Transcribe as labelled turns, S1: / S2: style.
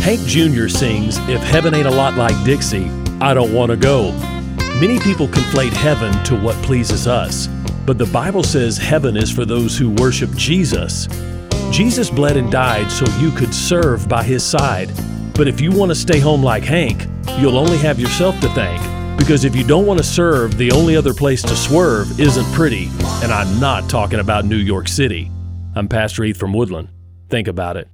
S1: Hank Jr. sings, If heaven ain't a lot like Dixie, I don't want to go. Many people conflate heaven to what pleases us, but the Bible says heaven is for those who worship Jesus. Jesus bled and died so you could serve by his side. But if you want to stay home like Hank, you'll only have yourself to thank. Because if you don't want to serve, the only other place to swerve isn't pretty. And I'm not talking about New York City. I'm Pastor Heath from Woodland. Think about it.